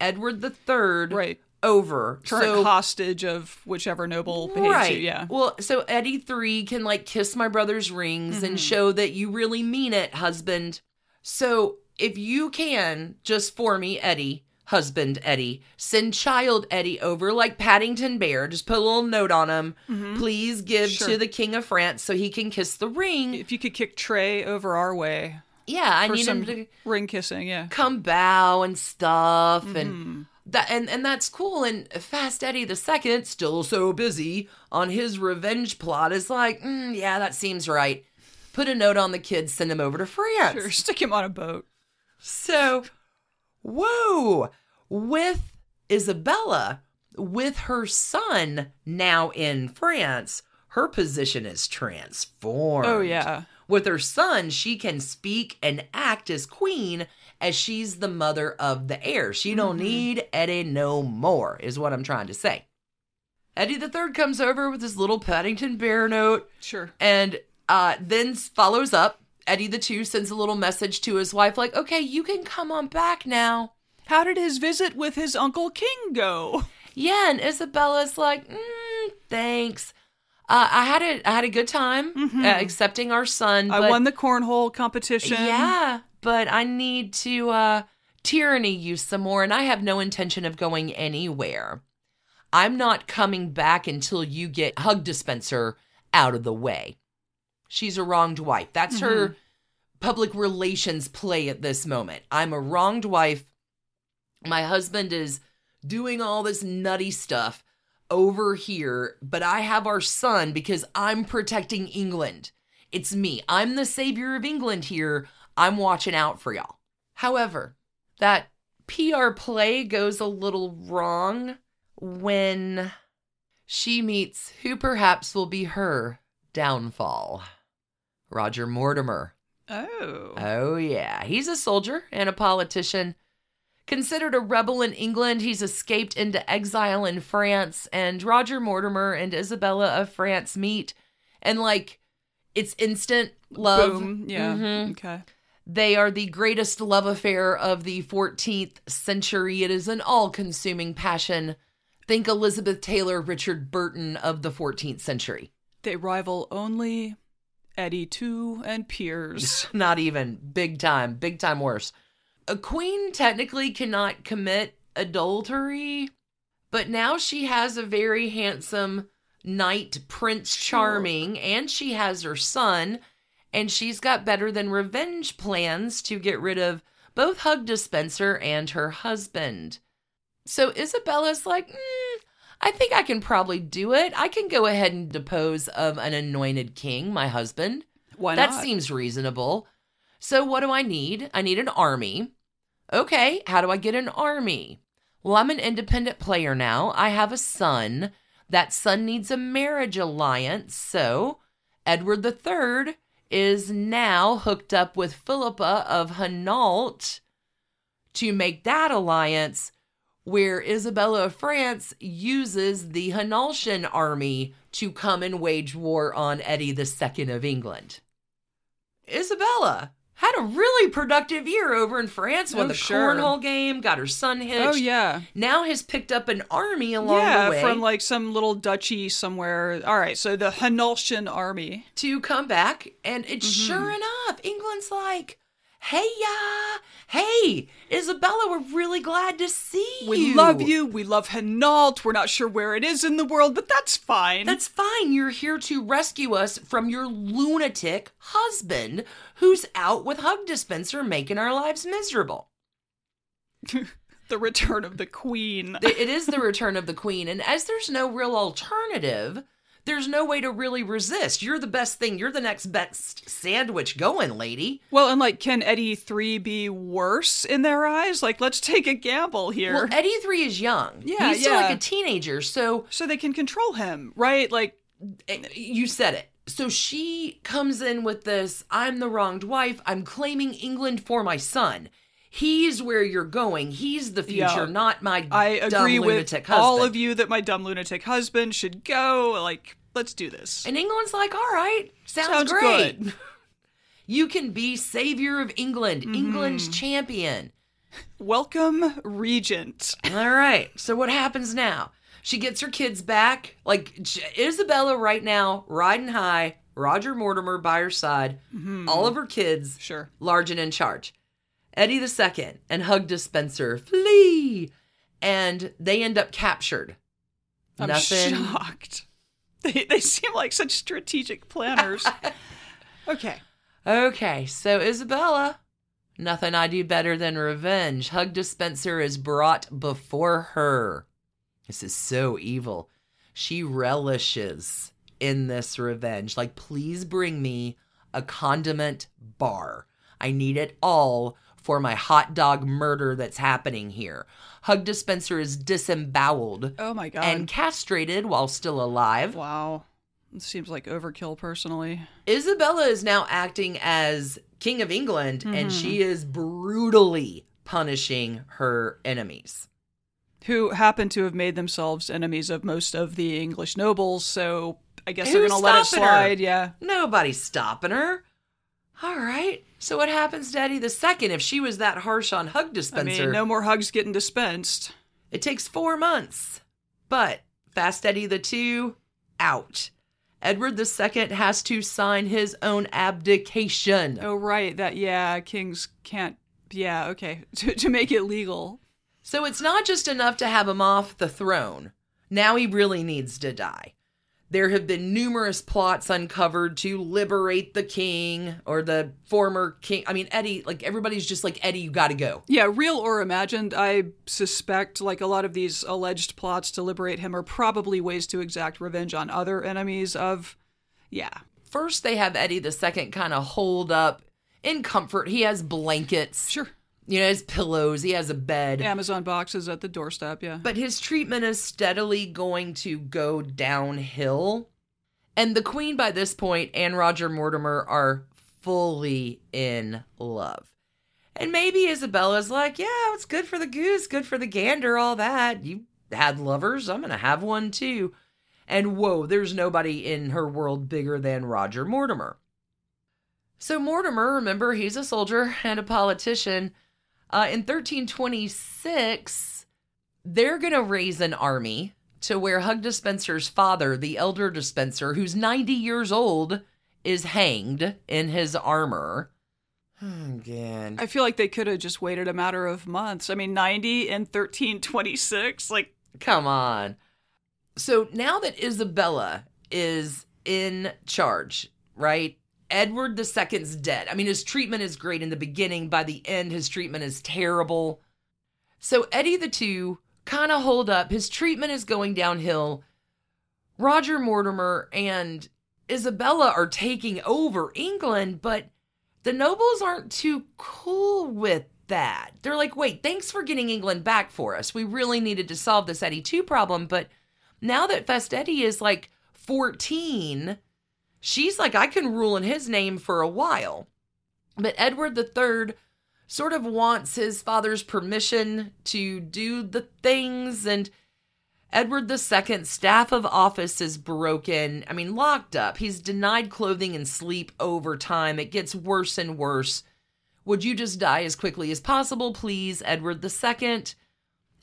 Edward the Third, Right. over. Current so, hostage of whichever noble behaves right. you. Yeah. Well, so Eddie Three can like kiss my brother's rings Mm-hmm. and show that you really mean it, husband. So if you can, just for me, Eddie, husband Eddie, send child Eddie over like Paddington Bear. Just put a little note on him. Please give Mm-hmm. Sure. to the King of France so he can kiss the ring. If you could kick Trey over our way Yeah, I need him to ring kissing, yeah. come bow and stuff Mm-hmm. and that and and that's cool and fast eddie the second still so busy on his revenge plot is like mm, yeah that seems right put a note on the kid send him over to france Sure, stick him on a boat. so whoa with isabella with her son now in france her position is transformed Oh yeah. With her son, she can speak and act as queen as she's the mother of the heir. She don't need Eddie no more, is what I'm trying to say. Eddie the Third comes over with his little Paddington Bear note Sure. and uh, then follows up. Eddie the Two sends a little message to his wife, like, okay, you can come on back now. How did his visit with his Uncle King go? Yeah, and Isabella's like, mm, thanks. Uh, I had a I had a good time uh, accepting our son. I won the cornhole competition. Yeah, but I need to uh tyranny you some more and I have no intention of going anywhere. I'm not coming back until you get hug Despenser out of the way. She's a wronged wife. That's her public relations play at this moment. I'm a wronged wife. My husband is doing all this nutty stuff over here, but I have our son because I'm protecting England. It's me. I'm the savior of England here. I'm watching out for y'all. However, that PR play goes a little wrong when she meets who perhaps will be her downfall Roger Mortimer. Oh. Oh, yeah. He's a soldier and a politician. Considered a rebel in England, he's escaped into exile in France, and Roger Mortimer and Isabella of France meet, and like, it's instant love. Boom. Yeah. Mhm. Okay. They are the greatest love affair of the 14th century. It is an all consuming passion. Think Elizabeth Taylor, Richard Burton of the 14th century. They rival only Eddie Two and Piers. Not even. Big time. Big time worse. A queen technically cannot commit adultery, but now she has a very handsome knight, Prince Charming, and she has her son, and she's got better than revenge plans to get rid of both Hug Despenser and her husband. So Isabella's like, mm, I think I can probably do it. I can go ahead and depose of an anointed king, my husband. Why that not? seems reasonable. So, what do I need? I need an army. Okay, how do I get an army? Well, I'm an independent player now. I have a son. That son needs a marriage alliance. So, Edward III is now hooked up with Philippa of Hainault to make that alliance, where Isabella of France uses the Hainaultian army to come and wage war on Eddie II of England. Isabella had a really productive year over in France with Oh, a sure. cornhole game, got her son hitched. Oh yeah. Now has picked up an army along yeah, the way from like some little duchy somewhere. All right, so the Hainaultian army. to come back. And it's Mm-hmm. sure enough, England's like, Hey ya! Hey, Isabella, we're really glad to see you. We love you. We love Hainault. We're not sure where it is in the world, but that's fine. That's fine. You're here to rescue us from your lunatic husband who's out with Hug Despenser making our lives miserable. the return of the queen. it is the return of the queen, and as there's no real alternative, there's no way to really resist. You're the best thing. You're the next best sandwich going, lady. Well, and like, can Eddie 3 be worse in their eyes? Like, let's take a gamble here. Well, Eddie 3 is young. Yeah, He's still yeah. like a teenager, so so they can control him, right? Like, eh, you said it. So she comes in with this I'm the wronged wife. I'm claiming England for my son. He's where you're going. He's the future, Yeah. not my I dumb agree with husband. all of you that my dumb lunatic husband should go. Like, let's do this. And England's like, all right, sounds, Sounds great. good. You can be savior of England, Mm-hmm. England's champion. Welcome, Regent. All right. So what happens now? She gets her kids back. Like Isabella right now, riding high, Roger Mortimer by her side, all of her kids, Sure. large and in charge. Eddie the Second and Hug Despenser flee, and they end up captured. I'm Nothing. shocked. They, they seem like such strategic planners. okay. Okay, so Isabella, nothing I do better than revenge. Hug Despenser is brought before her. This is so evil. She relishes in this revenge. Like, please bring me a condiment bar. I need it all for my hot dog murder that's happening here. Hug Despenser is disemboweled Oh my god. and castrated while still alive. wow. It seems like overkill, personally. Isabella is now acting as King of England and mm-hmm. she is brutally punishing her enemies. Who happen to have made themselves enemies of most of the English nobles, so I guess they're Who's gonna let it stopping her? slide. Yeah. Nobody's stopping her. All right. So what happens to Eddie the Second if she was that harsh on Hug Despenser? I mean, no more hugs getting dispensed. It takes four months. But Fast Eddie the Two, out. Edward the Second has to sign his own abdication. Oh right, that yeah, kings can't. Yeah, okay, to to make it legal. So it's not just enough to have him off the throne. Now he really needs to die. There have been numerous plots uncovered to liberate the king or the former king. I mean, Eddie, like everybody's just like, Eddie, you gotta go. Yeah, real or imagined, I suspect like a lot of these alleged plots to liberate him are probably ways to exact revenge on other enemies of. Yeah, First, they have Eddie the second kind of hold up in comfort. He has blankets, sure. You know, his pillows, he has a bed. Amazon boxes at the doorstep. Yeah. But his treatment is steadily going to go downhill. And the queen, by this point, and Roger Mortimer are fully in love. And maybe Isabella's like, yeah, it's good for the goose, good for the gander, all that. You had lovers, I'm going to have one too. And whoa, there's nobody in her world bigger than Roger Mortimer. So, Mortimer, remember, he's a soldier and a politician. Uh, in 1326, they're going to raise an army to where Hug Despenser's father, the elder Despenser, who's 90 years old, is hanged in his armor. Again. I feel like they could have just waited a matter of months. I mean, 90 and 1326, like Come on. So now that Isabella is in charge, right? Edward II's dead. I mean, his treatment is great in the beginning. By the end, his treatment is terrible. So Eddie the Two kind of hold up. His treatment is going downhill. Roger Mortimer and Isabella are taking over England, but the nobles aren't too cool with that. They're like, wait, thanks for getting England back for us. We really needed to solve this Eddie 2 problem, but now that Fast Eddie is like 14, she's like, I can rule in his name for a while. But Edward III sort of wants his father's permission to do the things, and Edward II's staff of office is broken. I mean, locked up. He's denied clothing and sleep over time. It gets worse and worse. Would you just die as quickly as possible, please, Edward II?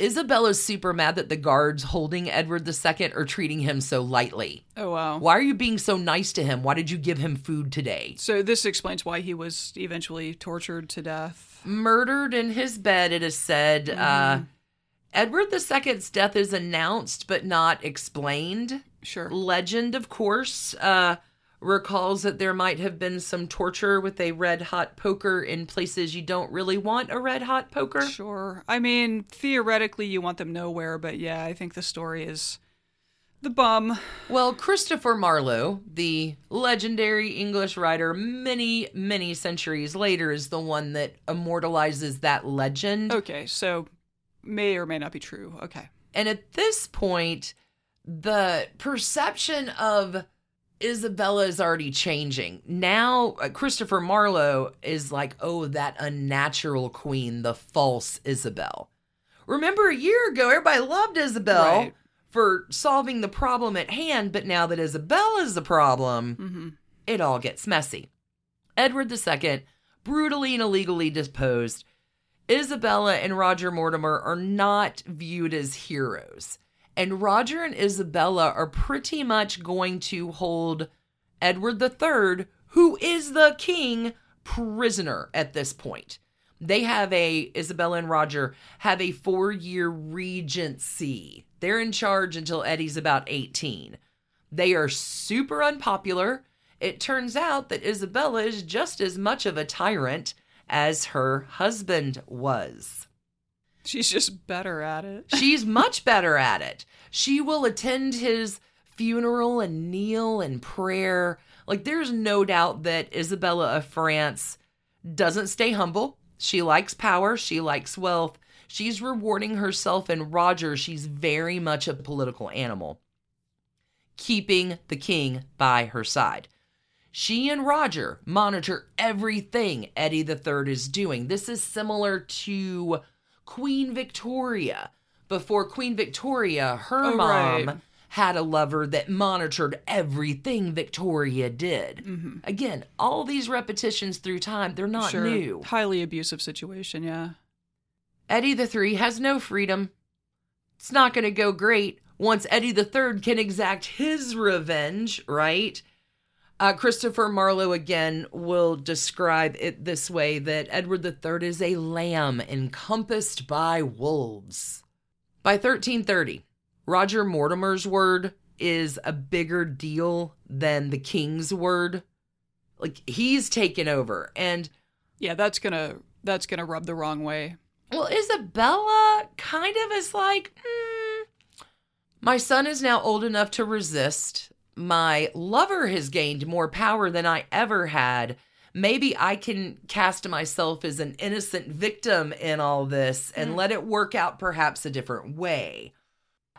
Isabella's super mad that the guards holding Edward II are treating him so lightly. Oh, wow. Why are you being so nice to him? Why did you give him food today? So this explains why he was eventually tortured to death. Murdered in his bed, it is said. Uh, Edward II's death is announced but not explained. Sure. Legend, of course, uh, recalls that there might have been some torture with a red hot poker in places you don't really want a red hot poker. Sure. I mean, theoretically, you want them nowhere, but yeah, I think the story is the bum. Well, Christopher Marlowe, the legendary English writer, many, many centuries later, is the one that immortalizes that legend. Okay, so may or may not be true. Okay. And at this point, the perception of Isabella is already changing. Now, uh, Christopher Marlowe is like, oh, that unnatural queen, the false Isabel. Remember a year ago, everybody loved Isabel Right. for solving the problem at hand, but now that Isabel is the problem, hmm it all gets messy. Edward II, brutally and illegally disposed, Isabella and Roger Mortimer are not viewed as heroes. And Roger and Isabella are pretty much going to hold Edward III, who is the king, prisoner at this point. They have a, Isabella and Roger have a four year regency. They're in charge until Eddie's about 18. They are super unpopular. It turns out that Isabella is just as much of a tyrant as her husband was. She's just better at it. She's much better at it. She will attend his funeral and kneel in prayer. Like, there's no doubt that Isabella of France doesn't stay humble. She likes power, she likes wealth. She's rewarding herself, and Roger, she's very much a political animal, keeping the king by her side. She and Roger monitor everything Eddie III is doing. This is similar to Queen Victoria. Before Queen Victoria, her Oh, mom right. had a lover that monitored everything Victoria did. Mm-hmm. Again, all these repetitions through time, they're not sure. new. Highly abusive situation, yeah. Eddie the Three has no freedom. It's not going to go great once Eddie the Third can exact his revenge, right? Uh, Christopher Marlowe again will describe it this way that Edward III is a lamb encompassed by wolves. By 1330, Roger Mortimer's word is a bigger deal than the king's word. Like he's taken over and Yeah, that's gonna that's gonna rub the wrong way. well, Isabella kind of is like, "Hmm, my son is now old enough to resist. My lover has gained more power than I ever had. Maybe I can cast myself as an innocent victim in all this and hmm. let it work out perhaps a different way.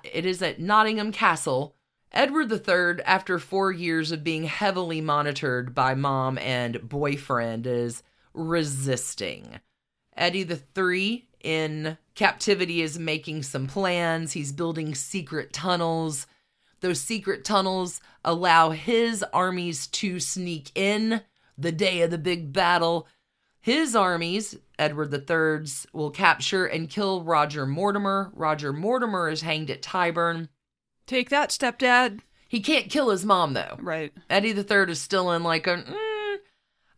It is at Nottingham Castle. Edward III, after four years of being heavily monitored by mom and boyfriend, is resisting. Eddie the Three in captivity is making some plans. He's building secret tunnels. Those secret tunnels allow his armies to sneak in the day of the big battle. His armies, Edward III's, will capture and kill Roger Mortimer. Roger Mortimer is hanged at Tyburn. Take that, stepdad. He can't kill his mom, though. Right. Eddie the Third is still in like a. "Mm,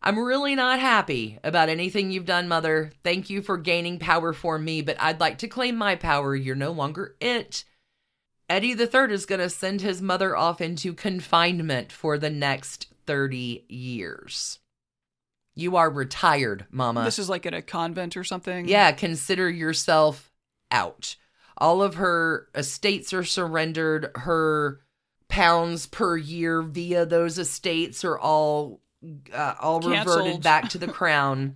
I'm really not happy about anything you've done, Mother. Thank you for gaining power for me, but I'd like to claim my power. You're no longer it. Eddie the Third is going to send his mother off into confinement for the next 30 years. You are retired, Mama. This is like in a convent or something. Yeah, consider yourself out. All of her estates are surrendered. Her pounds per year via those estates are all uh, all reverted back to the crown.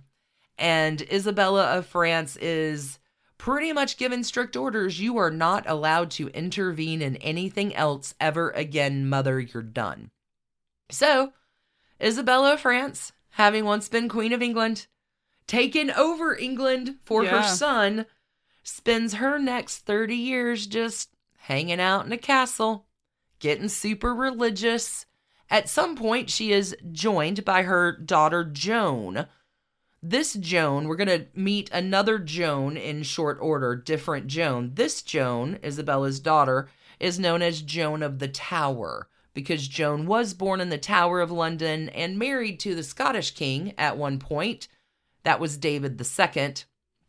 And Isabella of France is pretty much given strict orders. You are not allowed to intervene in anything else ever again, mother. You're done. So, Isabella of France, having once been Queen of England, taken over England for her son, spends her next 30 years just hanging out in a castle, getting super religious. At some point, she is joined by her daughter Joan. This Joan, we're going to meet another Joan in short order, different Joan. This Joan, Isabella's daughter, is known as Joan of the Tower because Joan was born in the Tower of London and married to the Scottish king at one point. That was David II.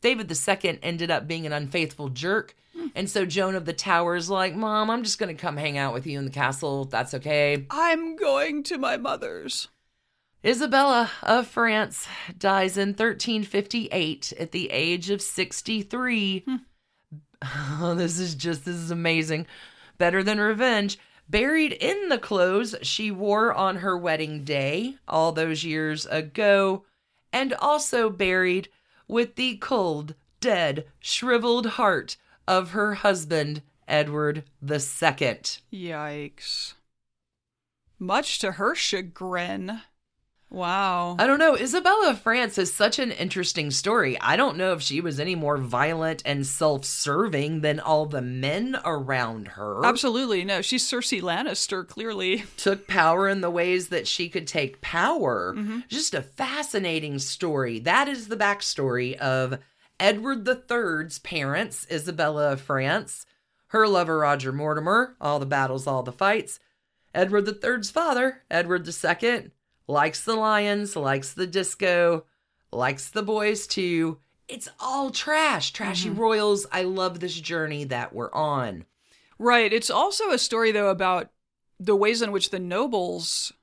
David II ended up being an unfaithful jerk. Hmm. And so Joan of the Tower is like, Mom, I'm just going to come hang out with you in the castle. That's okay. I'm going to my mother's. Isabella of France dies in 1358 at the age of 63. Hmm. Oh, this is just, this is amazing. Better than revenge. Buried in the clothes she wore on her wedding day all those years ago, and also buried with the cold, dead, shriveled heart of her husband, Edward II. Yikes. Much to her chagrin. Wow. I don't know. Isabella of France is such an interesting story. I don't know if she was any more violent and self serving than all the men around her. Absolutely. No, she's Cersei Lannister, clearly. Took power in the ways that she could take power. Mm-hmm. Just a fascinating story. That is the backstory of Edward III's parents, Isabella of France, her lover, Roger Mortimer, all the battles, all the fights. Edward III's father, Edward II, likes the lions, likes the disco, likes the boys too. It's all trash, trashy royals. I love this journey that we're on. Right. It's also a story, though, about the ways in which the nobles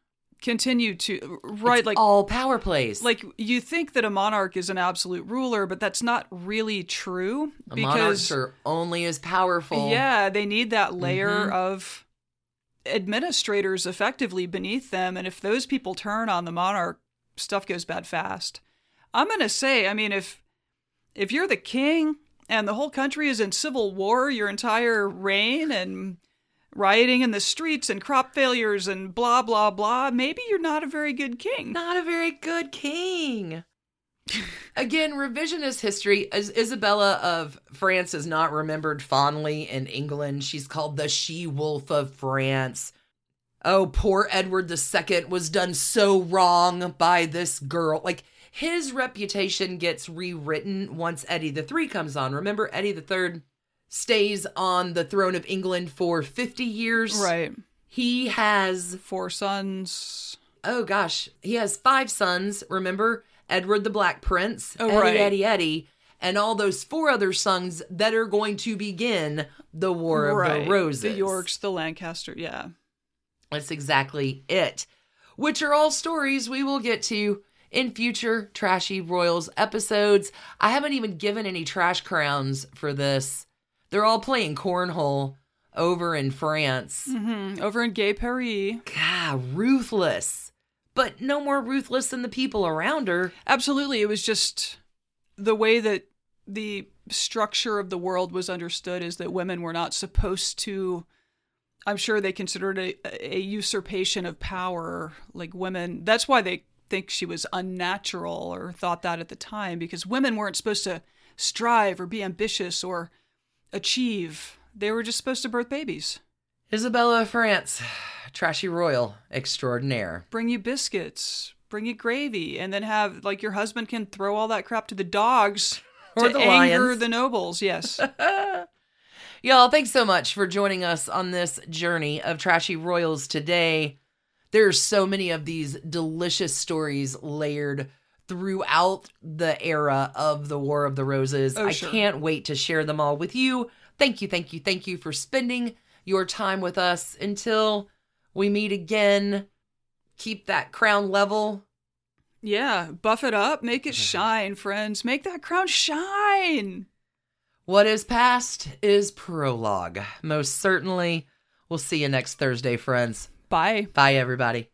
continue to. Right. It's like. all power plays. like you think that a monarch is an absolute ruler, but that's not really true because monarchs are only as powerful. Yeah, they need that layer Mhm. of administrators effectively beneath them. And if those people turn on the monarch, stuff goes bad fast. I'm going to say, I mean, if if you're the king and the whole country is in civil war your entire reign and rioting in the streets and crop failures and blah blah blah, maybe you're not a very good king. not a very good king. Again, revisionist history. Is Isabella of France is not remembered fondly in England. She's called the she wolf of France. Oh, poor Edward II was done so wrong by this girl. Like, his reputation gets rewritten once Eddie the Three comes on. Remember, Eddie the Third stays on the throne of England for 50 years. Right. He has Four sons. oh gosh, he has five sons. Remember Edward the Black Prince, Oh, Eddie, right. Eddie, Eddie, and all those four other sons that are going to begin the War of right. the Roses. The Yorks, the Lancaster. Yeah. That's exactly it. Which are all stories we will get to in future Trashy Royals episodes. I haven't even given any trash crowns for this. They're all playing cornhole over in France. hmm Over in Gay Paris. God, ruthless. But no more ruthless than the people around her. Absolutely. It was just the way that the structure of the world was understood is that women were not supposed to. I'm sure they considered it a, a usurpation of power. Like women, that's why they think she was unnatural or thought that at the time, because women weren't supposed to strive or be ambitious or achieve. They were just supposed to birth babies, Isabella of France, trashy royal extraordinaire. bring you biscuits, bring you gravy, and then have like your husband can throw all that crap to the dogs Or to the anger lions. the nobles. Yes. Y'all, thanks so much for joining us on this journey of trashy royals today. There's so many of these delicious stories layered throughout the era of the War of the Roses. Oh, I sure. can't wait to share them all with you. Thank you, thank you, thank you for spending your time with us until we meet again. Keep that crown level. Yeah, buff it up, make it shine, friends. Make that crown shine. What is past is prologue. Most certainly. We'll see you next Thursday, friends. Bye. Bye, everybody.